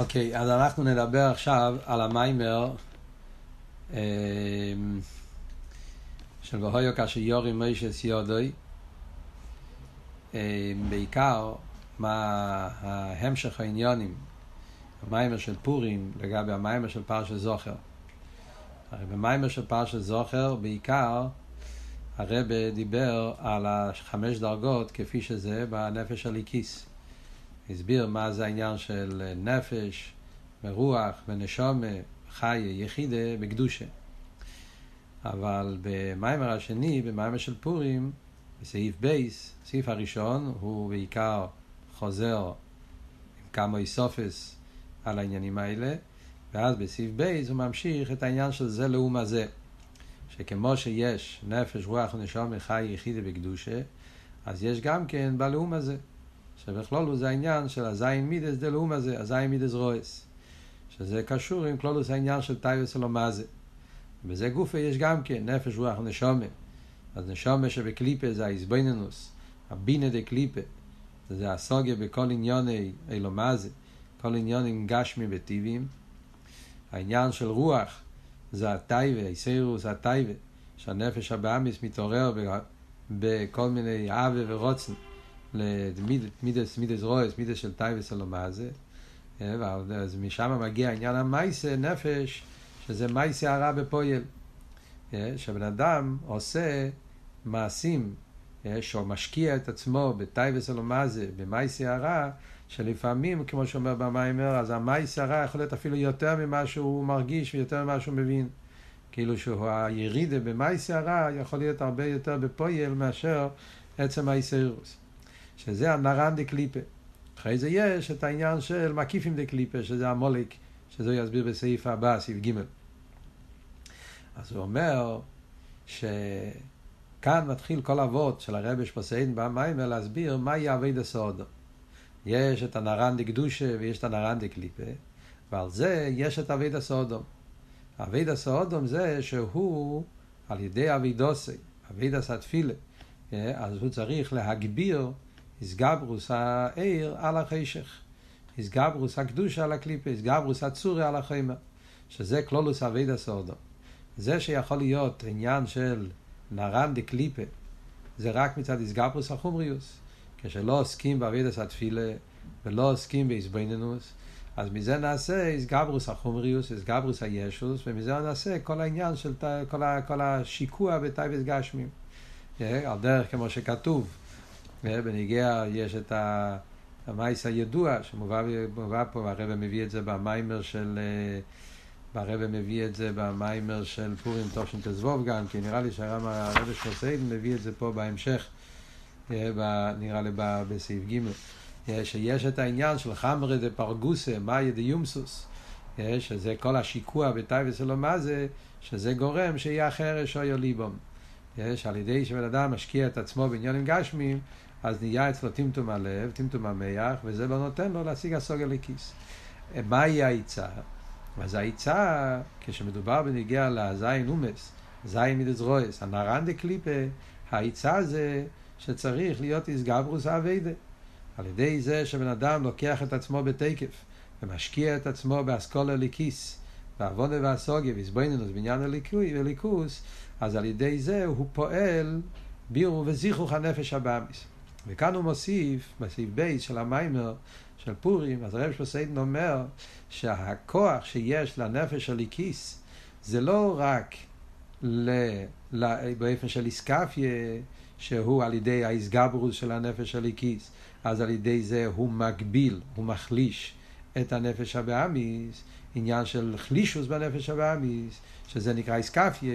אוקיי, אז אנחנו נדבר עכשיו על המיימר אמ, של והויו כאשר יורי מוישה סיודוי. אמ, בעיקר מה ההמשך העניונים, המיימר של פורים לגבי המיימר של פרשת זוכר. הרי במיימר של פרשת זוכר בעיקר הרבה דיבר על החמש דרגות כפי שזה בנפש הליקיס. הסביר מה זה העניין של נפש, ורוח, ונשומה, חי, יחידה, בקדושה. אבל במיימר השני, במיימר של פורים, בסעיף בייס, הסעיף הראשון, הוא בעיקר חוזר עם כמה איסופס על העניינים האלה, ואז בסעיף בייס הוא ממשיך את העניין של זה לאום הזה. שכמו שיש נפש, רוח ונשום חי יחידה בקדושה, אז יש גם כן בלאום הזה. שבכלולו זה העניין של הזין מידס דלאום הזה, הזין מידס רועס. שזה קשור עם כלולוס העניין של טייבס אלומזה. בזה גופה יש גם כן נפש רוח ונשומה. אז נשומה שבקליפה זה האיזבנינוס, הבינה דה קליפה. זה הסוגיה בכל עניוני אלומזה, כל עניונים גשמי וטיביים. העניין של רוח זה הטייבה, איסיירוס הטייבה, שהנפש הבאמיס מתעורר בכל מיני עוול ורוצן. למידס מידס רויס, מידס של טייבס אלומזה, אז משם מגיע עניין המייסה נפש, שזה מייסה הרע בפויל. שבן אדם עושה מעשים, שהוא משקיע את עצמו בטייבס אלומזה, במייסה הרע, שלפעמים, כמו שאומר במיימר, אז המייסה הרע יכול להיות אפילו יותר ממה שהוא מרגיש ויותר ממה שהוא מבין. כאילו שהירידה במייסה הרע יכול להיות הרבה יותר בפויל מאשר עצם האיסאירוס. שזה הנרן דה קליפה. אחרי זה יש את העניין של מקיפים דה קליפה, שזה המולק, שזה יסביר בסעיף הבא, סעיף ג'. אז הוא אומר שכאן מתחיל כל אבות של הרבי שפוסיין במיימר להסביר מהי אבי דה סעודו. יש את הנרן דה קדושה ויש את הנרן דה קליפה, ועל זה יש את אבי דה סעודו. אבי דה סעודו זה שהוא על ידי אבי דוסי, אבי דה סתפילה, אז הוא צריך להגביר איסגברוס העיר על החשך. איסגברוס הקדושה על הקליפה, איסגברוס הצורי על החיימה. שזה כלולוס אבידה סורדו. זה שיכול להיות עניין של נרן דה קליפה, זה רק מצד איסגברוס החומריוס. כשלא עוסקים באבידס התפילה ולא עוסקים באיסבנינוס, אז מזה נעשה איסגברוס החומריוס, איסגברוס הישוס, ומזה נעשה כל העניין של כל, כל השיקוע בטייבס גשמים. על דרך כמו שכתוב, בניגיע יש את המייס הידוע שמובא פה, והרבא מביא את זה במיימר של... והרבא מביא את זה במיימר של פורים תושן תזבוב גם, כי נראה לי שהרבא שפוסיידן מביא את זה פה בהמשך, נראה לי בסעיף ג', שיש את העניין של חמרה דה פרגוסה, מאיה דה יומסוס, שזה כל השיקוע בטייבס אלו מה זה, שזה גורם שיהיה החרש או יוליבום. יש, על ידי שבן אדם משקיע את עצמו בעניינים גשמיים, אז נהיה אצלו טמטום הלב, טמטום המח, וזה לא נותן לו להשיג הסוגר לכיס. מהי העצה? אז העצה, כשמדובר בנגיע לזין אומס, זין מידס רויס, הנרן דה קליפה, העצה זה שצריך להיות איסגברוס אביידה. על ידי זה שבן אדם לוקח את עצמו בתקף, ומשקיע את עצמו באסכולה לכיס, ועוונה והסוגיה, והסבוינינוס, בעניין הליכוס, אז על ידי זה הוא פועל בירו וזיכוך הנפש הבאמיס. וכאן הוא מוסיף, בסעיף בייס של המיימר של פורים, אז הרב שפוסיידן אומר שהכוח שיש לנפש הליקיס זה לא רק ל, ל, באופן של איסקפיה, שהוא על ידי האיסגברוס של הנפש הליקיס, אז על ידי זה הוא מגביל, הוא מחליש את הנפש הבאמיס, עניין של חלישוס בנפש הבאמיס, שזה נקרא איסקפיה,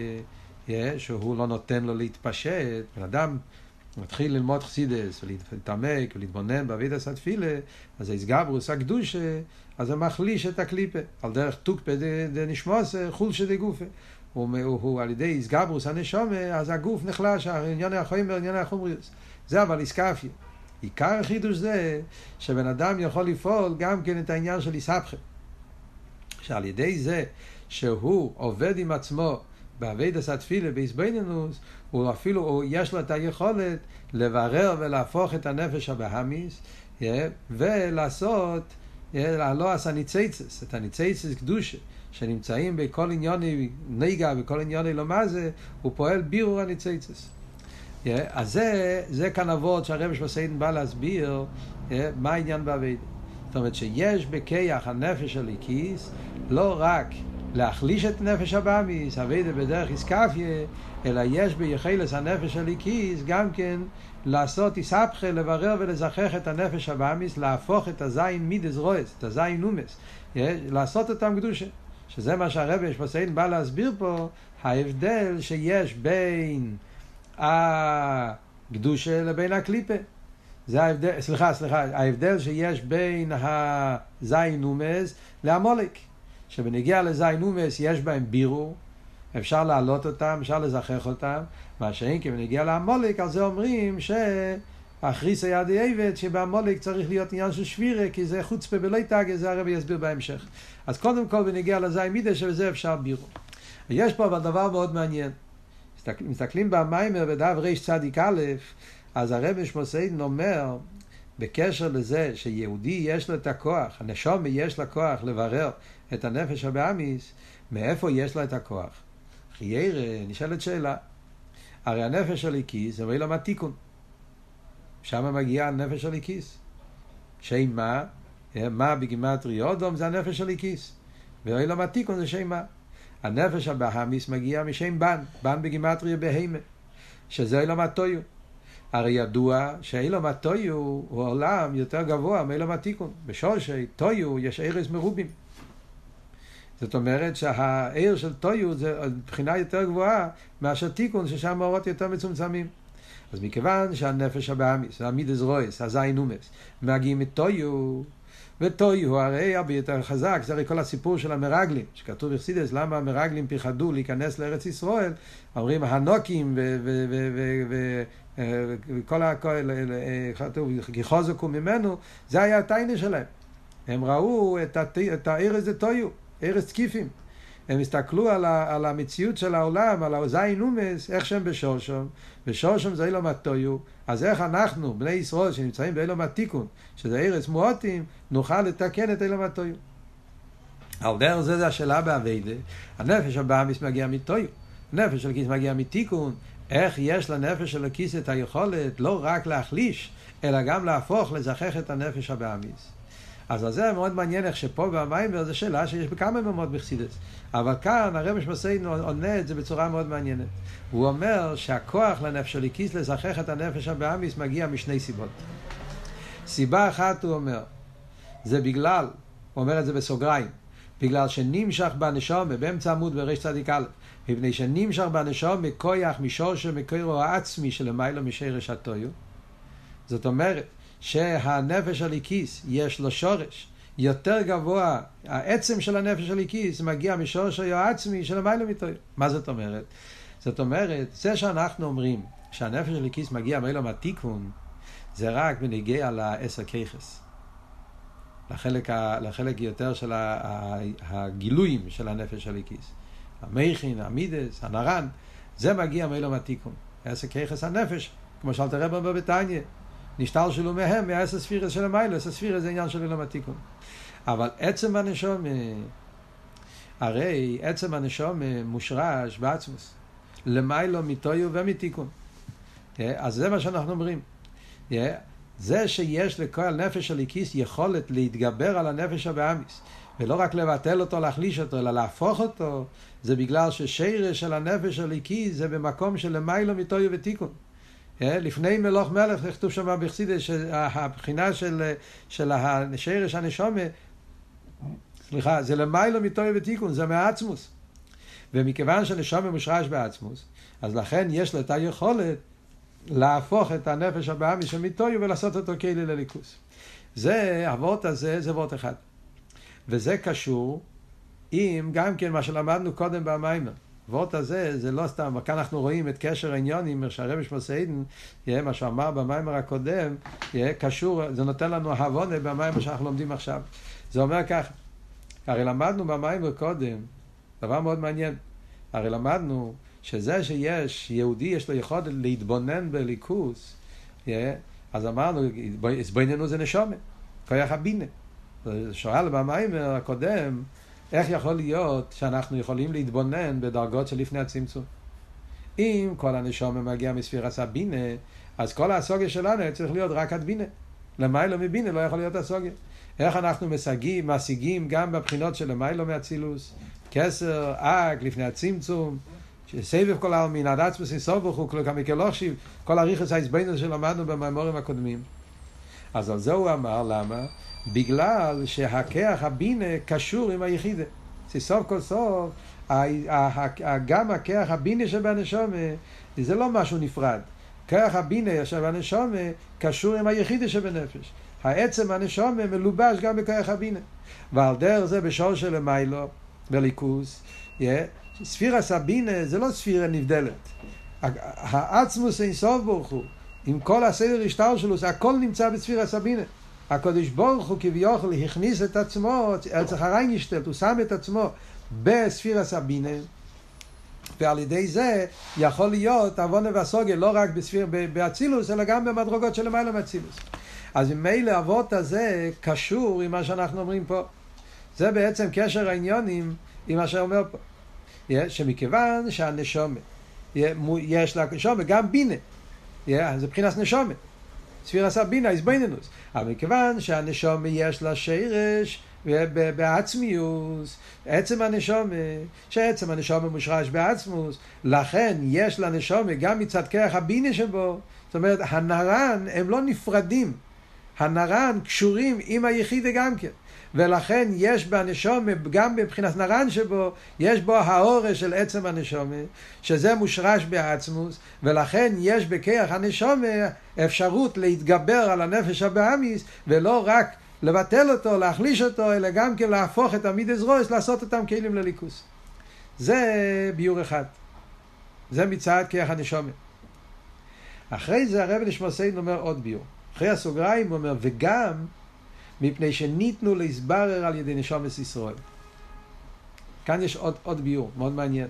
שהוא לא נותן לו להתפשט, בן אדם מתחיל ללמוד חסידס ולהתעמק ולהתבונן באבידס התפילה, אז האיסגברוס הקדושה, אז זה מחליש את הקליפה, על דרך טוקפה דנשמוס חולשה דגופה. הוא, הוא, הוא על ידי איסגברוס הנשומה, אז הגוף נחלש, עניין החומר, עניין החומריוס. זה אבל איסקפיה. עיקר החידוש זה שבן אדם יכול לפעול גם כן את העניין של איסבכה. שעל ידי זה שהוא עובד עם עצמו באביידס התפילה, באיסבנינוס, הוא אפילו, הוא, יש לו את היכולת לברר ולהפוך את הנפש הבהמיס, ולעשות לא עשה ניציצס, את הניציצס קדושה, שנמצאים בכל עניוני נגע, בכל עניוני לא מה זה, הוא פועל בירור הניציצס. אז זה, זה כאן אבות שהרבש בסיידן בא להסביר מה העניין באביידה. זאת אומרת שיש בכיח הנפש הליקיס לא רק להחליש את נפש הבאמיס, אביידה בדרך איסקפיה, אלא יש ביחילס הנפש הליקיס גם כן לעשות איסבכה, לברר ולזכח את הנפש הבאמיס, להפוך את הזין מידס רויס, את הזין נומס, לעשות אותם קדושה. שזה מה שהרבש בסיידן בא להסביר פה, ההבדל שיש בין הקדושה לבין הקליפה. זה ההבדל, סליחה, סליחה, ההבדל שיש בין הזין אומס להמולק. שבנגיע לזין אומס יש בהם בירו, אפשר להעלות אותם, אפשר לזכח אותם, מה שאין כי בנגיע להמולק, על זה אומרים שאחריס הידי עבד, שבהמולק צריך להיות עניין של שבירה, כי זה חוצפה בלא תגה, זה הרבי יסביר בהמשך. אז קודם כל בנגיע לזין מידה, שבזה אפשר בירו. ויש פה אבל דבר מאוד מעניין. מסתכלים במיימר בדף רצ"א, אז הרב משמעותיין אומר, בקשר לזה שיהודי יש לו את הכוח, הנשום יש לה כוח לברר את הנפש הבאמיס, מאיפה יש לה את הכוח? חיירה, נשאלת שאלה. הרי הנפש של איקיס זה ואילו תיקון. שם מגיע הנפש של איקיס. שם מה? מה בגימטרי אודום זה הנפש של איקיס. ואילו תיקון זה שם מה. הנפש הבאמיס מגיע משם בן, בן בגימטריה בהימה, שזה אילום הטויו. הרי ידוע שאילום הטויו הוא עולם יותר גבוה מאילום התיקון. בשורשי טויו יש ארז מרובים. זאת אומרת שהעיר של טויו זה מבחינה יותר גבוהה מאשר תיקון ששם האורות יותר מצומצמים. אז מכיוון שהנפש הבאמיס, המידס רויס, הזין אומס, מגיעים מטויו, וטוי הוא הרי הרבה יותר חזק, זה הרי כל הסיפור של המרגלים, שכתוב בחסידס, למה המרגלים פיחדו להיכנס לארץ ישראל, אומרים הנוקים וכל הכל, כתוב, גיחוזקו ממנו, זה היה הטיינה שלהם. הם ראו את הארץ זה טויו, ארץ תקיפים. הם הסתכלו על, ה, על המציאות של העולם, על הזין אומס, איך שהם בשורשום, ושורשום זה אילום הטויו, אז איך אנחנו, בני ישראל שנמצאים באילום התיקון, שזה ארץ מועטים, נוכל לתקן את אילום הטויו. על דרך זה זה השאלה באביידה, הנפש הבאמיס מגיע מטויו, הנפש של הכיס מגיע מתיקון, איך יש לנפש של הכיס את היכולת לא רק להחליש, אלא גם להפוך, לזכח את הנפש הבאמיס. אז זה מאוד מעניין איך שפה במיימר זו שאלה שיש בכמה ממות בחסידס. אבל כאן הרב משמעותינו עונה את זה בצורה מאוד מעניינת. הוא אומר שהכוח לנפש הליקיס לזכח את הנפש הבאמיס מגיע משני סיבות. סיבה אחת הוא אומר, זה בגלל, הוא אומר את זה בסוגריים, בגלל שנמשך בנשום באמצע עמוד ברש צדיק א', מפני שנמשך בנשום מכויח משורשו מקוירו העצמי שלמיילו משרש הטויו. זאת אומרת, שהנפש הליקיס יש לו שורש יותר גבוה, העצם של הנפש הליקיס מגיע משורש העצמי של המילה מתויר. מה זאת אומרת? זאת אומרת, זה שאנחנו אומרים שהנפש הליקיס מגיע מאילו התיקון, זה רק בנגיע לעשר כיכס. לחלק, לחלק יותר של הגילויים של הנפש הליקיס. המכין, המידס, הנרן, זה מגיע מאילו התיקון. עשר כיכס הנפש, כמו שאלת רב בביתניה. נשתל שלו מהם מהעשר ספירס של המיילו, עשר ספירס זה עניין של אילום התיקון. אבל עצם הנשום, הרי עצם הנשום מושרש בעצמוס. למיילו מטויו ומתיקון. אז זה מה שאנחנו אומרים. זה שיש לכל נפש הליקיס יכולת להתגבר על הנפש הבאמיס, ולא רק לבטל אותו, להחליש אותו, אלא להפוך אותו, זה בגלל ששרש של הנפש הליקיס זה במקום של למיילו מטויו ותיקון. לפני מלוך מלך, כתוב שם בחסידס, שהבחינה של, של השרש הנשומה, סליחה, זה למיילו מטוי ותיקון, זה מהעצמוס. ומכיוון שנשומה מושרש בעצמוס, אז לכן יש לו את היכולת להפוך את הנפש הבאמי של מיטוי ולעשות אותו כאילו לליכוס. זה, הוורט הזה, זה וורט אחד. וזה קשור עם גם כן מה שלמדנו קודם במיימר. הוורט הזה זה לא סתם, כאן אנחנו רואים את קשר העניונים, שהרבי שמוסיידן, מה שאמר במיימר הקודם, יהיה קשור, זה נותן לנו הבונה במיימר שאנחנו לומדים עכשיו. זה אומר ככה, הרי למדנו במיימר קודם, דבר מאוד מעניין, הרי למדנו שזה שיש, יהודי יש לו יכולת להתבונן בליכוס, אז אמרנו, הסבוננו זה נשומת, כוח הבינה. שואל במיימר הקודם, איך יכול להיות שאנחנו יכולים להתבונן בדרגות שלפני הצמצום? אם כל הנשום מגיע מספירס הבינה, אז כל הסוגיה שלנו צריך להיות רק עד בינה. למיילו מבינה לא יכול להיות הסוגיה. איך אנחנו משיגים, משיגים גם בבחינות של למיילו מאצילוס, כסר, אק, לפני הצמצום, שסבב כל העלמין, עד עצמוס אינסוף ברוך הוא, כמקלושיב, כל הריכוס העצבנו שלמדנו במאמורים הקודמים. אז על זה הוא אמר, למה? בגלל שהכח הבינה קשור עם היחידה. סוף כל סוף, גם הכח הבינה שבנשומה, זה לא משהו נפרד. כח הבינה שבנשומה קשור עם היחידה שבנפש. העצם הנשומה מלובש גם בכח הבינה. ועל דרך זה בשור של מיילו, בליכוס, ספירה סבינה זה לא ספירה נבדלת. העצמוס אין סוף ברוך הוא, עם כל הסדר השטר שלו, זה הכל נמצא בספירה סבינה. הקדוש ברוך הוא כביכול הכניס את עצמו, אצלך ריינשטלט, הוא שם את עצמו בספירה סבינה, ועל ידי זה יכול להיות עוונה והסוגיה לא רק בספיר, באצילוס, אלא גם במדרגות למעלה מאצילוס. אז ממילא אבות הזה קשור עם מה שאנחנו אומרים פה. זה בעצם קשר העניונים עם מה שאומר פה. שמכיוון שהנשומת, יש לה נשומת גם בינה, זה מבחינת נשומת. ספיר עשה בינה, איזבנינוס. אבל מכיוון שהנשומת יש לה שרש בעצמיוס, עצם הנשומת, שעצם הנשומת מושרש בעצמוס, לכן יש לנשומת גם מצד כרך הבינה שבו, זאת אומרת, הנרן הם לא נפרדים, הנרן קשורים עם היחידה גם כן. ולכן יש בנשומה, גם מבחינת נרן שבו, יש בו האורש של עצם הנשומה, שזה מושרש בעצמוס, ולכן יש בכיח הנשומה אפשרות להתגבר על הנפש הבאמיס, ולא רק לבטל אותו, להחליש אותו, אלא גם כן להפוך את המידס רויס, לעשות אותם כלים לליכוס. זה ביור אחד. זה מצד כיח הנשומה. אחרי זה הרב נשמוסיין אומר עוד ביור. אחרי הסוגריים הוא אומר, וגם מפני שניתנו להסברר על ידי נשומת ישראל. כאן יש עוד, עוד ביור, מאוד מעניין.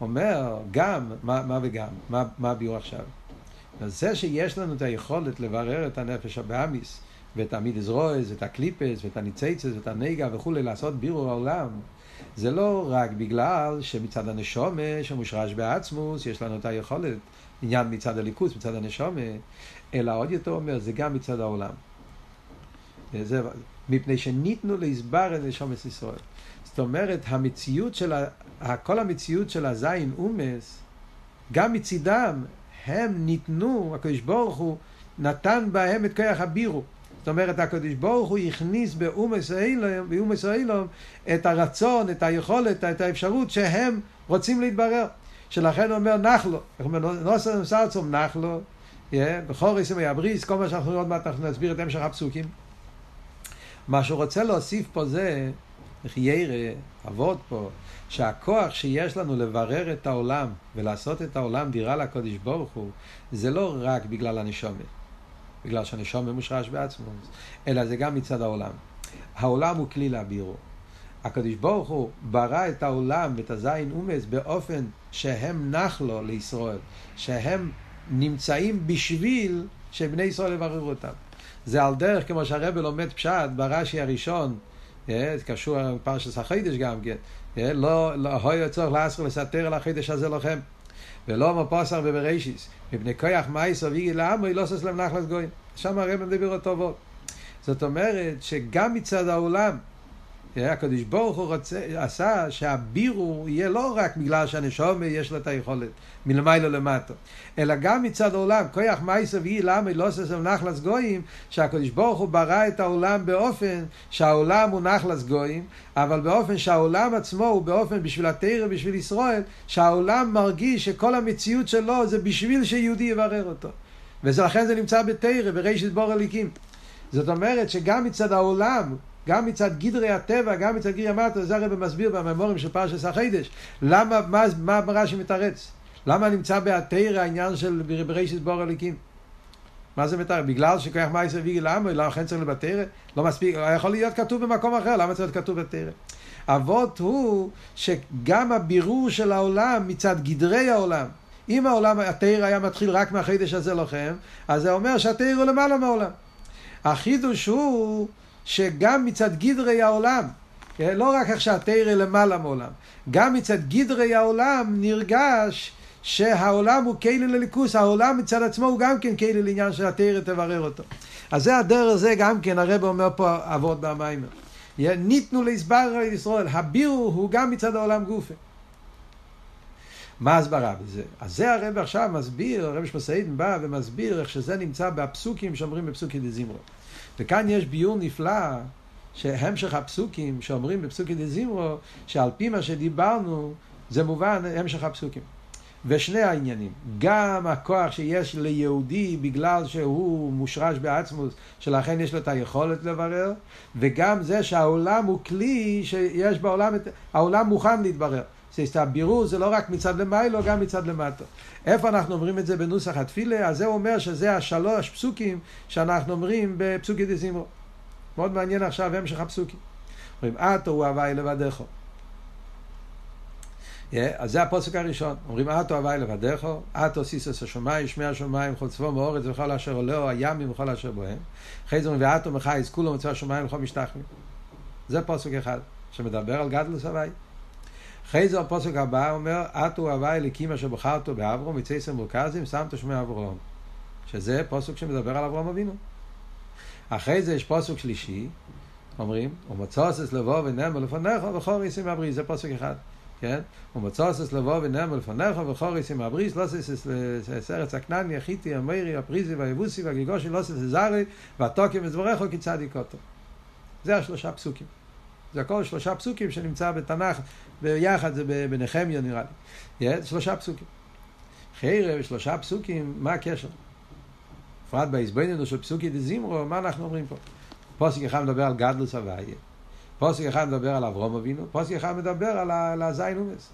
אומר, גם, מה, מה וגם, מה, מה הביור עכשיו? זה שיש לנו את היכולת לברר את הנפש הבאמיס, ואת המידס רויז, ואת הקליפס, ואת הניציצס, ואת הנגע וכולי, לעשות בירור העולם, זה לא רק בגלל שמצד הנשומה, שמושרש בעצמוס, יש לנו את היכולת, עניין מצד הליכוס, מצד הנשומה, אלא עוד יותר אומר, זה גם מצד העולם. זה, מפני שניתנו להסבר את נשומת ישראל. זאת אומרת, המציאות של, ה, כל המציאות של הזין אומס, גם מצידם, הם ניתנו, הקדוש ברוך הוא נתן בהם את כוח הבירו. זאת אומרת, הקדוש ברוך הוא הכניס באומס האילום, באומס האילום את הרצון, את היכולת, את האפשרות שהם רוצים להתברר. שלכן הוא אומר נחלו, נוסר נוסר עצום נחלו, בכור יסמי הבריס, כל מה שאנחנו עוד מעט אנחנו נסביר את המשך הפסוקים. מה שהוא רוצה להוסיף פה זה, איך ירא, אבות פה, שהכוח שיש לנו לברר את העולם ולעשות את העולם דירה לקודש ברוך הוא, זה לא רק בגלל הנשומת, בגלל שהנשומת מושרש בעצמו, אלא זה גם מצד העולם. העולם הוא כלי להבירו. הקדוש ברוך הוא ברא את העולם ואת הזין אומץ באופן שהם נח לו לישראל, שהם נמצאים בשביל שבני ישראל יבררו אותם. זה על דרך כמו שהרבל לומד פשט ברש"י הראשון, אה, זה קשור לפרשת החידש גם כן, אה, לא, לא היה צורך לאסר לסתר על החידש הזה לכם. ולא מפוסר ובראשיס, מפני כוח מייסו ויגי לעמו, לא סוס להם נחלס גויים. שם הרב מדבר אותו טובות. זאת אומרת שגם מצד העולם, הקדוש ברוך הוא רוצה, עשה שהבירו יהיה לא רק בגלל שהנשום יש לו את היכולת מלמיילו למטה, אלא גם מצד העולם, כוח מייסה ואי למה לא עושה שם נחלס גויים, שהקדוש ברוך הוא ברא את העולם באופן שהעולם הוא נחלס גויים, אבל באופן שהעולם עצמו הוא באופן בשביל התרא, בשביל ישראל, שהעולם מרגיש שכל המציאות שלו זה בשביל שיהודי יברר אותו. ולכן זה נמצא בתרא, ברישת בור הליקים. זאת אומרת שגם מצד העולם, גם מצד גדרי הטבע, גם מצד גדרי המטה, זה הרב מסביר בממורים של פרשת החידש. למה, מה, מה רש"י מתרץ? למה נמצא בהתרא העניין של בראשית בור הליקים? מה זה מתאר? בגלל שכוח ויגי למה? לא, לכן צריך לבתרא? לא מספיק, יכול להיות כתוב במקום אחר, למה צריך להיות כתוב בתרא? אבות הוא שגם הבירור של העולם מצד גדרי העולם, אם העולם, התרא היה מתחיל רק מהחידש הזה לכם, אז זה אומר שהתרא הוא למעלה מהעולם. החידוש הוא שגם מצד גדרי העולם, לא רק איך שהתרא למעלה מעולם, גם מצד גדרי העולם נרגש שהעולם הוא כלי לליכוס, העולם מצד עצמו הוא גם כן כלי לעניין שהתרא תברר אותו. אז זה הדרך זה גם כן, הרב אומר פה אבות במיימר. ניתנו להסבר לישראל, הבירו הוא גם מצד העולם גופה. מה ההסברה בזה? אז זה הרב עכשיו מסביר, הרב שמסעידן בא ומסביר איך שזה נמצא בפסוקים שאומרים בפסוקי דזימרו. וכאן יש ביור נפלא שהמשך הפסוקים שאומרים בפסוקי דזימרו, שעל פי מה שדיברנו, זה מובן המשך הפסוקים. ושני העניינים, גם הכוח שיש ליהודי בגלל שהוא מושרש בעצמוס, שלכן יש לו את היכולת לברר, וגם זה שהעולם הוא כלי שיש בעולם, העולם מוכן להתברר. הבירור זה לא רק מצד למיילו, גם מצד למטה. איפה אנחנו אומרים את זה בנוסח התפילה? אז זה אומר שזה השלוש פסוקים שאנחנו אומרים בפסוקי דזימרו. מאוד מעניין עכשיו המשך הפסוקים. אומרים, אתו הוא הוואי לבדך. Yeah, אז זה הפוסק הראשון, אומרים אתו הוואי לבדך, אתו סיסס השמיים, שמי השמיים, כל צבו מאורץ וכל אשר עולהו, הימים וכל אשר בוהם. אחרי זה אומרים, ואתו מחייס כולו מצווה השמיים וכל משתחמים. זה פוסק אחד, שמדבר על גדלוס הוואי. אחרי זה הפוסק הבא אומר, אתו הוואי לקים אשר בחרתו באברום, מצייסר מורכזים, שמת שמי אברום. שזה פוסק שמדבר על אברום אבינו. אחרי זה יש פוסק שלישי, אומרים, ומצוסס לבוא ונאמר לפניך וחוריס עם הבריס, זה פוסק אחד, כן? ומצוסס לבוא ונאמר לפניך וחוריס עם הבריס, לא סס ארץ הכנעני, החיטי, המרי, הפריזי והיבוסי והגיגושי, לא סס זרי, והתוקים וזבורך כצדיק אותו. זה השלושה פסוקים. זה הכל שלושה פסוקים שנמצא בתנ"ך, ביחד זה בנחמיה נראה לי. Yeah, שלושה פסוקים. חרב, שלושה פסוקים, מה הקשר? בפרט בהסבננו של פסוקי דזימרו, מה אנחנו אומרים פה? פוסק אחד מדבר על גדלוס הוויה, פוסק אחד מדבר על אברום אבינו, פוסק אחד מדבר על הזין אומס.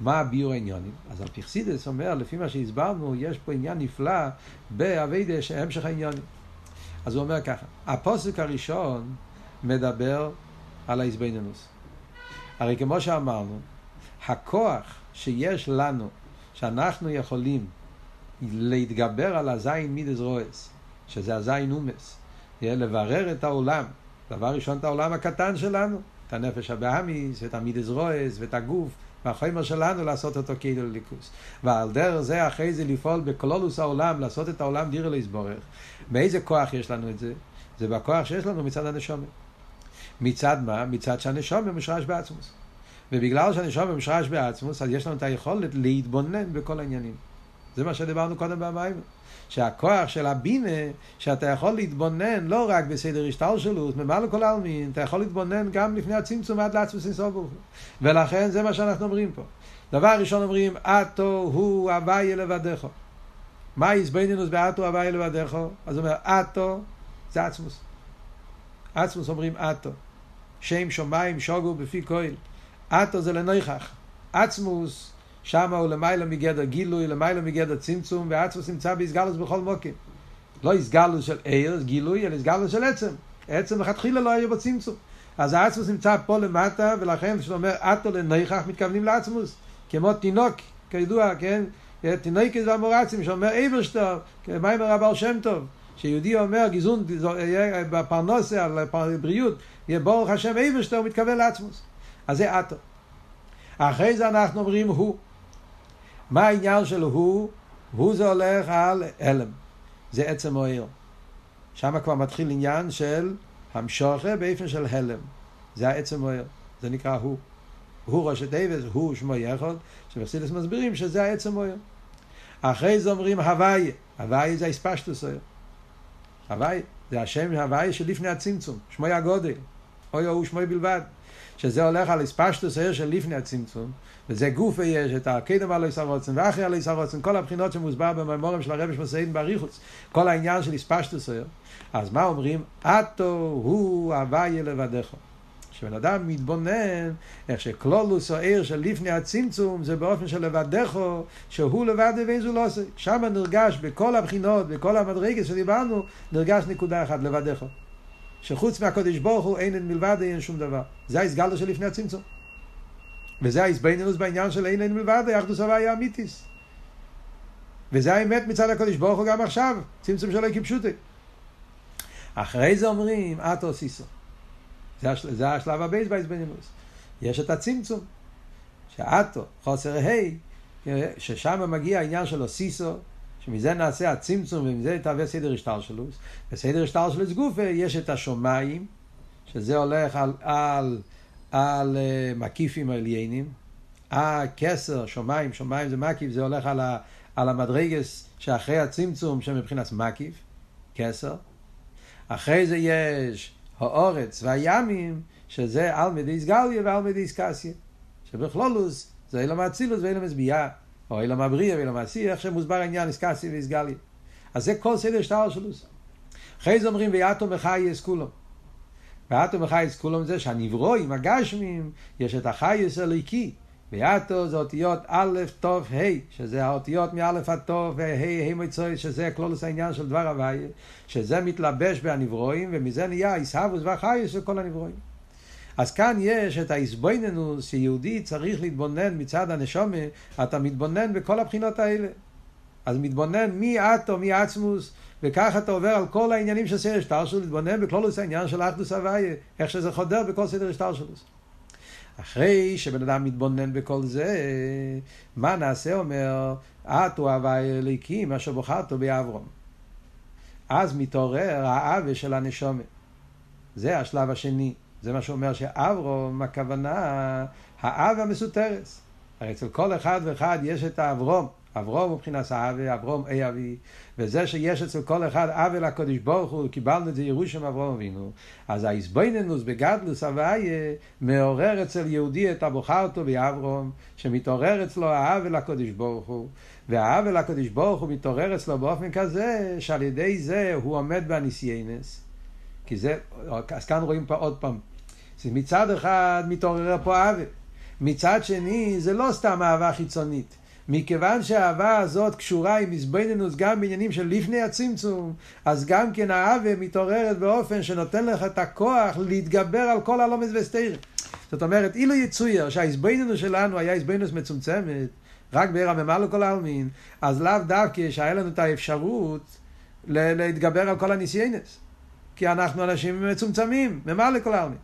מה הביור העניונים? אז הפרסידס אומר, לפי מה שהסברנו, יש פה עניין נפלא באביידה המשך העניונים. אז הוא אומר ככה, הפוסק הראשון מדבר על ההסבננוס. הרי כמו שאמרנו, הכוח שיש לנו, שאנחנו יכולים להתגבר על הזין מידס רועס, שזה הזין אומס, לברר את העולם, דבר ראשון את העולם הקטן שלנו, את הנפש הבאמיס, את המידס רועס ואת הגוף, והחומר שלנו לעשות אותו כאילו לליכוס. ועל דרך זה אחרי זה לפעול בכלולוס העולם, לעשות את העולם דירה להסבורך. מאיזה כוח יש לנו את זה? זה בכוח שיש לנו מצד הנשומת. מצד מה? מצד שהנשומת מושרש בעצמוס. ובגלל שהנשומת מושרש בעצמוס, אז יש לנו את היכולת להתבונן בכל העניינים. זה מה שדיברנו קודם במים. שהכוח של הבינה, שאתה יכול להתבונן לא רק בסדר השתלשלות, ממעל לכל העלמין, אתה יכול להתבונן גם לפני הצמצום עד לעצמוס אינסוף ולכן זה מה שאנחנו אומרים פה. דבר ראשון אומרים, אתו הוא הוויה לבדך. מה איזבנינוס באתו הוויה לבדך? אז הוא אומר, אתו זה עצמוס. עצמוס אומרים אתו. שם שמיים שוגו בפי כהל. אתו זה לנויכח. עצמוס שם הוא למעלה מגדר גילוי, למעלה מגדר צמצום, ועצמוס נמצא באסגלוס בכל מוקים. לא הסגלוס של עיר, גילוי, אלא הסגלוס של עצם. עצם לכתחילה לא היה בצמצום. אז העצמוס נמצא פה למטה, ולכן כשאתה אומר אטו לנכח, מתכוונים לעצמוס. כמו תינוק, כידוע, כן? תינוק זה המורצים, שאומר מה עם הרב שם טוב? שיהודי אומר גיזון בפרנוסה, על בריאות, יהיה ברוך השם איברשטר, הוא מתכוון לעצמוס. אז זה אטו. אחרי זה אנחנו אומרים הוא. מה העניין של הוא? הוא זה הולך על הלם. זה עצם העיר. שם כבר מתחיל עניין של המשוכה באופן של הלם. זה העצם העיר. זה נקרא הוא. הוא ראש הדבס, הוא שמו יחוד, שבחסידס מסבירים שזה העצם העיר. אחרי זה אומרים הוואי. הוואי זה הספשטוס העיר. הוואי זה השם הוואי שלפני הצמצום. שמו הגודל. אוי הוא שמו בלבד. שזה הולך על הספשטוס העיר של לפני הצמצום. וזה גוף יש את הקדם על הרוצן ואחרי על הרוצן, כל הבחינות שמוסבר בממורים של הרבי שמסעידן באריכוס, כל העניין של הספשטוס אז מה אומרים? אטו הוא הוויה לבדך. כשבן אדם מתבונן איך שכלולוס או עיר של לפני הצמצום זה באופן של לבדךו שהוא לבד ואין זו לא עושה שם נרגש בכל הבחינות בכל המדרגת שדיברנו נרגש נקודה אחת לבדךו שחוץ מהקודש ברוך הוא אין מלבד אין שום דבר זה ההסגלו של לפני הצמצום וזה ההסבנינוס בעניין של אין אין מלבד, היחדוס הוויה אמיתיס. וזה האמת מצד הקודש ברוך הוא גם עכשיו, צמצום שלו כפשוטי. אחרי זה אומרים, אטו סיסו. זה, השל, זה השלב הבייס בעזבנינוס. יש את הצמצום, שאטו, חוסר ה', ששם מגיע העניין של אוסיסו, שמזה נעשה הצמצום ומזה יתהווה סדר השטר שלו. בסדר השטר שלו גופה יש את השומיים, שזה הולך על, על, על uh, מקיפים עליינים. הכסר, שמיים, שמיים זה מקיף, זה הולך על, ה, על המדרגס שאחרי הצמצום שמבחינת מקיף, כסר. אחרי זה יש האורץ והימים, שזה על מדיס גליה ועל מדיס קסיה. שבכלולוס זה אילם אצילוס ואילם אסבייה, או אילם אבריה ואילם איך שמוסבר העניין איסקסיה ואיסגליה. אז זה כל סדר שטר שלוס. אחרי זה אומרים ויאטו מחייס כולם. ויאטו מחייס כולם זה שהנברואים, הגשמים, יש את החייס הליקי. ויאטו זה אותיות א', ת', ה', שזה האותיות מא' עד ת' וה', ה' מצוי, שזה כלולוס העניין של דבר הוויה, שזה מתלבש בהנברואים, ומזה נהיה עיסאוווס והחייס של כל הנברואים. אז כאן יש את האיסבויננוס שיהודי צריך להתבונן מצד הנשומה, אתה מתבונן בכל הבחינות האלה. אז מתבונן מי אטו, מי עצמוס, וככה אתה עובר על כל העניינים של סדר שטר שלו, להתבונן בכלולוס העניין של אחדוס הוויה, איך שזה חודר בכל סדר שטר שלו. אחרי שבן אדם מתבונן בכל זה, מה נעשה אומר, אטו הוויה אליקים אשר בוחרתו באברום. אז מתעורר האווה של הנשומה. זה השלב השני. זה מה שאומר שאברום, הכוונה, האב המסותרס. הרי אצל כל אחד ואחד יש את האברום. אברום מבחינת האבי, אברום אי אבי, וזה שיש אצל כל אחד אבי לקודש ברוך הוא, קיבלנו את זה ירושם אברום אבינו, אז האיזבויננוס בגדלוס הוויה מעורר אצל יהודי את הבוכרתו באברום, שמתעורר אצלו האבי לקודש ברוך הוא, והאבי לקודש ברוך הוא מתעורר אצלו באופן כזה, שעל ידי זה הוא עומד בניסיינס. כי זה, אז כאן רואים פה עוד פעם, מצד אחד מתעורר פה עוול, מצד שני זה לא סתם אהבה חיצונית. מכיוון שהאהבה הזאת קשורה עם מזבנינוס גם בעניינים של לפני הצמצום, אז גם כן האהבה מתעוררת באופן שנותן לך את הכוח להתגבר על כל הלומס וסתירים. זאת אומרת, אילו יצויר שהאיזבנינוס שלנו היה איזבנינוס מצומצמת, רק בעיר הממה לכל העלמין, אז לאו דווקא שהיה לנו את האפשרות להתגבר על כל הניסיינס. כי אנחנו אנשים מצומצמים, ממה לכל העלמין.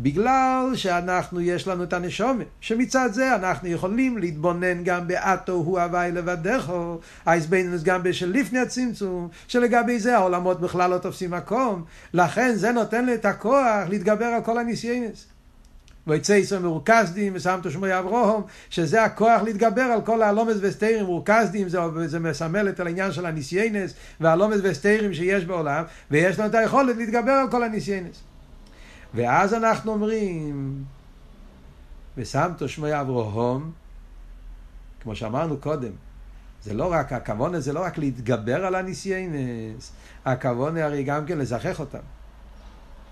בגלל שאנחנו, יש לנו את הנשומת, שמצד זה אנחנו יכולים להתבונן גם באטו הוא הוואי לבדךו, האיזבנינוס גם בשל לפני הצמצום, שלגבי זה העולמות בכלל לא תופסים מקום, לכן זה נותן לי את הכוח להתגבר על כל הניסיינס. ויצא ישראל מרוכזדים ושמתו שמוי אברהם, שזה הכוח להתגבר על כל הלומס וסתירים, מרוכזדים זה, זה מסמל את העניין של הניסיינס והלומס וסתירים שיש בעולם, ויש לנו את היכולת להתגבר על כל הניסיינס. ואז אנחנו אומרים, ושמתו שמי אברהם, כמו שאמרנו קודם, זה לא רק, הכוונה זה לא רק להתגבר על הניסיינס, הכוונה הרי גם כן לזכח אותם.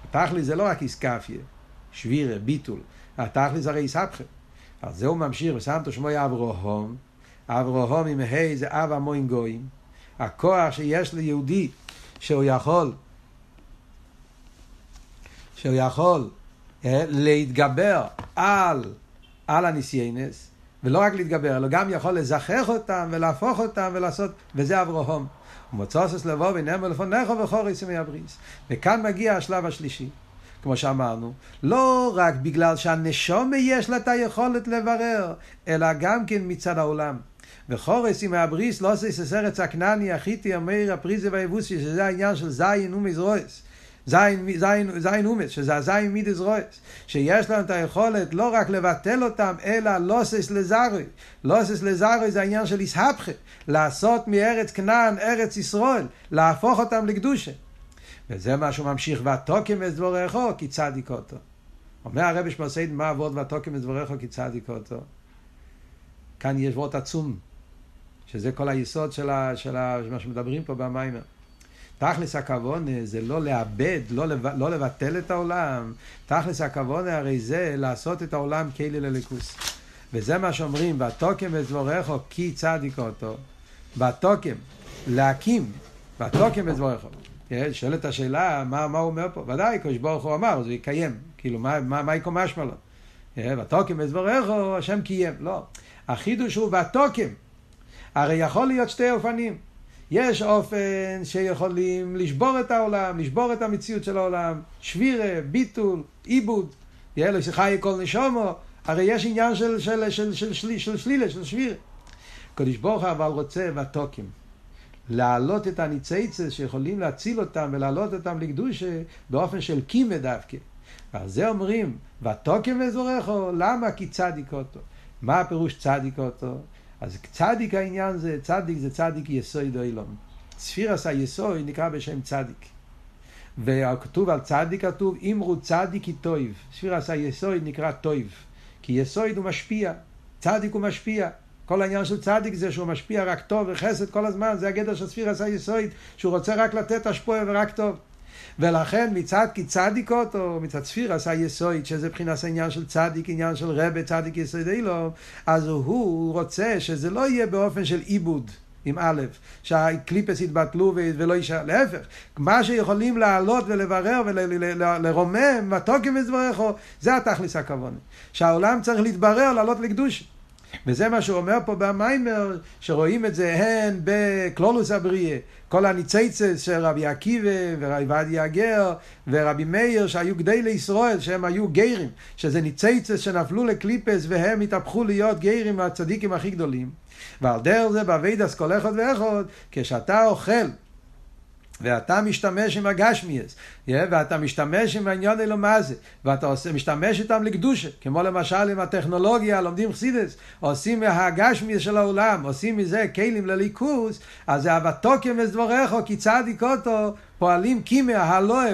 התכלי זה לא רק איסקפיה, שבירה, ביטול, התכלי זה הרי איסהפכה. אז זהו ממשיך, ושמתו שמי אברהם, אברהם עם ה' זה אב המון גויים, הכוח שיש ליהודי שהוא יכול שהוא יכול אה, להתגבר על, על הניסיינס, ולא רק להתגבר, אלא גם יכול לזכח אותם ולהפוך אותם ולעשות, וזה אברהם. ומוצאסס לבוא ונאמר וחורס ימי הבריס. וכאן מגיע השלב השלישי, כמו שאמרנו, לא רק בגלל שהנשומה יש לה את היכולת לברר, אלא גם כן מצד העולם. וחורס עם הבריס לא עושה סרץ הכנעני, החיטי, המאיר, הפריזי והיבוסי, שזה העניין של זין ומזרועס. זין, זין, זין אומץ, שזה הזין מידס רויס, שיש לנו את היכולת לא רק לבטל אותם, אלא לוסס לזרוי. לוסס לזרוי זה העניין של איסהפכה, לעשות מארץ כנען, ארץ ישראל, להפוך אותם לקדושה. וזה מה שהוא ממשיך, ותוקם את דבורכו כי צדיק אותו. אומר הרבי שמסעיד, מה עבוד ותוקם את דבורכו כי צדיק אותו? כאן יש וורט עצום, שזה כל היסוד של, ה, של ה, מה שמדברים פה במיימר. תכלס הכוונה זה לא לאבד, לא, לב, לא לבטל את העולם. תכלס הכוונה הרי זה לעשות את העולם כלי לליכוס. וזה מה שאומרים, ותוקם את דבורכו כי צדיק אותו. ותוקם, להקים, ותוקם את דבורכו. כן, שואלת השאלה, מה, מה הוא אומר פה? ודאי, קדוש ברוך הוא אמר, זה יקיים. כאילו, מה, מה, מה יקום משמע לו? כן, ותוקם את דבורכו, השם קיים. לא. החידוש הוא ותוקם. הרי יכול להיות שתי אופנים. יש אופן שיכולים לשבור את העולם, לשבור את המציאות של העולם, שבירה, ביטול, עיבוד, יאללה שחי כל נשומו, הרי יש עניין של, של, של, של, של, של שלילה, של שבירה. קדוש ברוך הוא אבל רוצה ותוקים. להעלות את הניציצס שיכולים להציל אותם ולהעלות אותם לקדושה באופן של קימה דווקא. ועל זה אומרים, ותוקם וזורךו, למה? כי צדיק אותו. מה הפירוש צדיק אותו? אז צדיק העניין זה, צדיק זה צדיק יסוד אילום. ספירס היסוד נקרא בשם צדיק. וכתוב על צדיק כתוב, אמרו צדיק היא טויב. ספירס היסוד נקרא טויב. כי יסוד הוא משפיע. צדיק הוא משפיע. כל העניין של צדיק זה שהוא משפיע רק טוב וחסד כל הזמן, זה הגדר של ספירס היסוד, שהוא רוצה רק לתת השפועה ורק טוב. ולכן מצד כי צדיקות, או מצד ספירס היסוד, שזה מבחינת העניין של צדיק, עניין של רבה, צדיק יסוד אילו, אז הוא רוצה שזה לא יהיה באופן של עיבוד. עם א', שהקליפס יתבטלו ולא יישאר, להפך, מה שיכולים לעלות ולברר ולרומם, מתוקם וזברכו, זה התכלס הכוונה. שהעולם צריך להתברר, לעלות לקדוש. וזה מה שהוא אומר פה במיימר, שרואים את זה הן בקלולוס הבריאה, כל הניציצס של רבי עקיבא ורבי ועדיה הגר ורבי מאיר שהיו גדי לישראל, שהם היו גיירים, שזה ניציצס שנפלו לקליפס והם התהפכו להיות גיירים הצדיקים הכי גדולים. ועל דרך זה באביידס כל אחד ואחד, כשאתה אוכל ואתה משתמש עם הגשמיאס, ואתה משתמש עם העניין אלו מה זה, ואתה עושה, משתמש איתם לקדושה, כמו למשל עם הטכנולוגיה, לומדים חסידס, עושים מהגשמיאס של העולם, עושים מזה כלים לליכוס, אז זה אבתוקם ודבריך, כי צדיק אותו, פועלים קימא, הלואה,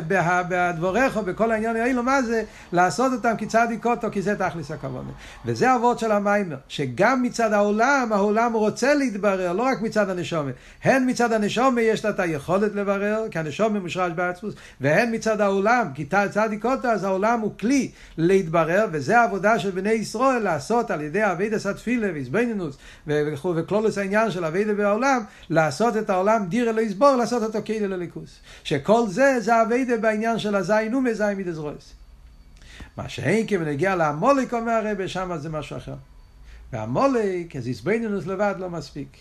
בדבורך, בכל העניין האלו, מה זה? לעשות אותם כצדיק אותו, כי זה תכלס הכוונה. וזה הוורד של המיימר, שגם מצד העולם, העולם רוצה להתברר, לא רק מצד הנשומה. הן מצד הנשומה יש לה את היכולת לברר, כי הנשומה מושרש בעצמוס, והן מצד העולם, כי צדיק אותו, אז העולם הוא כלי להתברר, וזה העבודה של בני ישראל לעשות על ידי אבידס התפילה ואיזבנינוס, וכלולוס העניין של אבידה בעולם, לעשות את העולם דירה לא יסבור, לעשות אותו כאילו לליכוס. שכל זה זה אביידה בעניין של הזין ומזין מדזרויס. מה שאין כבנגיע לעמולק אומר הרבה, שם זה משהו אחר. והמולק, אז איסבנינוס לבד לא מספיק.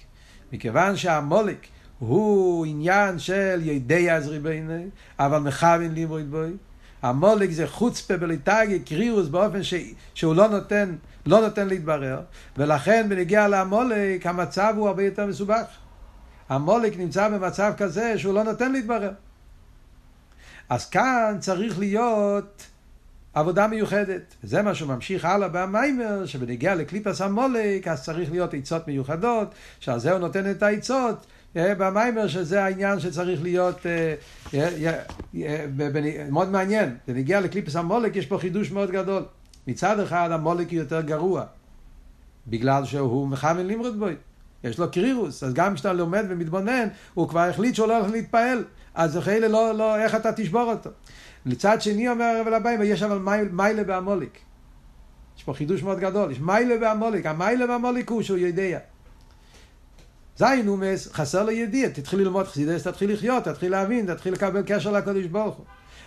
מכיוון שהמולק הוא עניין של ידי עזרי ביני, אבל מכוון לימוד בוי. המולק זה חוצפה בליטגי, קרירוס באופן ש... שהוא לא נותן, לא נותן להתברר, ולכן בנגיע לעמולק המצב הוא הרבה יותר מסובך. המולק נמצא במצב כזה שהוא לא נותן להתברר. אז כאן צריך להיות עבודה מיוחדת. וזה מה שהוא ממשיך הלאה במיימר, שבנגיע לקליפס המולק, אז צריך להיות עצות מיוחדות, שעל זה הוא נותן את העצות. אה, במיימר שזה העניין שצריך להיות אה, מאוד מעניין. בנגיע לקליפס המולק יש פה חידוש מאוד גדול. מצד אחד המולק יותר גרוע, בגלל שהוא מכוון לימרד בוי. יש לו קרירוס, אז גם כשאתה לומד ומתבונן, הוא כבר החליט שהוא לא הולך להתפעל, אז אחרי לא, לא, איך אתה תשבור אותו. מצד שני אומר הרב לבאים, יש אבל מיילה בעמוליק. יש פה חידוש מאוד גדול, יש מיילה בעמוליק, המיילה בעמוליק הוא שהוא יודע. זין אומס, חסר לו ידיע, תתחיל ללמוד חסידס, תתחיל לחיות, תתחיל להבין, תתחיל לקבל קשר לקדוש ברוך הוא.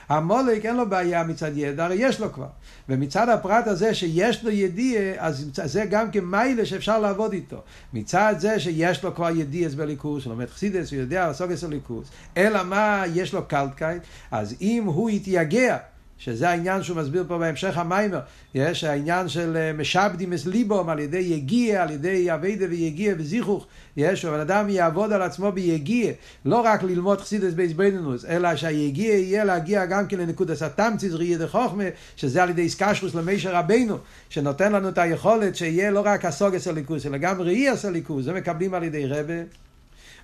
עמלק אין לו בעיה מצד ידע, הרי יש לו כבר. ומצד הפרט הזה שיש לו ידיעה, אז זה גם כן מעלה שאפשר לעבוד איתו. מצד זה שיש לו כבר ידיעות באלוקות, שהוא לומד חסידות, הוא יודע לעסוק את האלוקות. אלא מה, יש לו קאלטקייט, אז אם הוא יתייגע שזה העניין שהוא מסביר פה בהמשך המאמר, יש העניין של אה, משעבדים את ליבם על ידי יגיעה, על ידי עבודה ויגיעה וזיכוך, יש, שבן אדם יעבוד על עצמו ביגיעה, לא רק ללמוד חסידות בהתבוננות, אלא שהיגיעה יהיה להגיע גם כן לנקודת התמצית ראייה דחוכמה, שזה על ידי התקשרות למשה רבנו, שנותן לנו את היכולת שיהיה לא רק השגת אלוקות, אלא גם ראיית אלוקות, זה מקבלים על ידי רבה.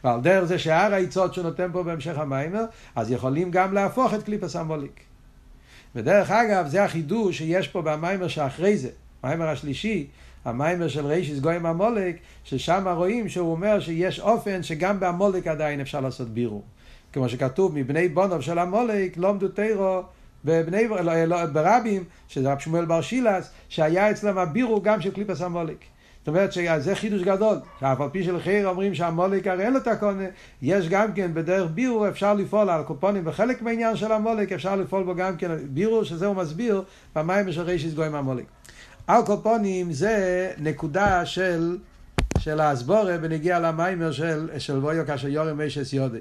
ועל דרך זה שאר העצות שהוא נותן פה בהמשך המאמר, אז יכולים גם להפוך את קליפת עמלק. ודרך אגב, זה החידוש שיש פה במאמר שאחרי זה, המאמר השלישי, המאמר של ראשית גויים עמלק, ששם רואים שהוא אומר שיש אופן שגם בהמולק עדיין אפשר לעשות בירור. כמו שכתוב, מבני בונוב של המולק לומדו תירו בבני, לא, לא, ברבים, שזה רב שמואל בר שילס, שהיה אצלם הבירור גם של קליפס המולק. זאת אומרת שזה חידוש גדול, שאף על פי שלחיר אומרים שהמולק הרי אין לו את הקונה, יש גם כן בדרך בירו אפשר לפעול על קופונים, וחלק מהעניין של המולק אפשר לפעול בו גם כן בירו, שזה הוא מסביר במים של רישיס גויים המולק. על קופונים זה נקודה של של האסבורה בנגיע למיימר של, של בויו כאשר יורם מישס יודי.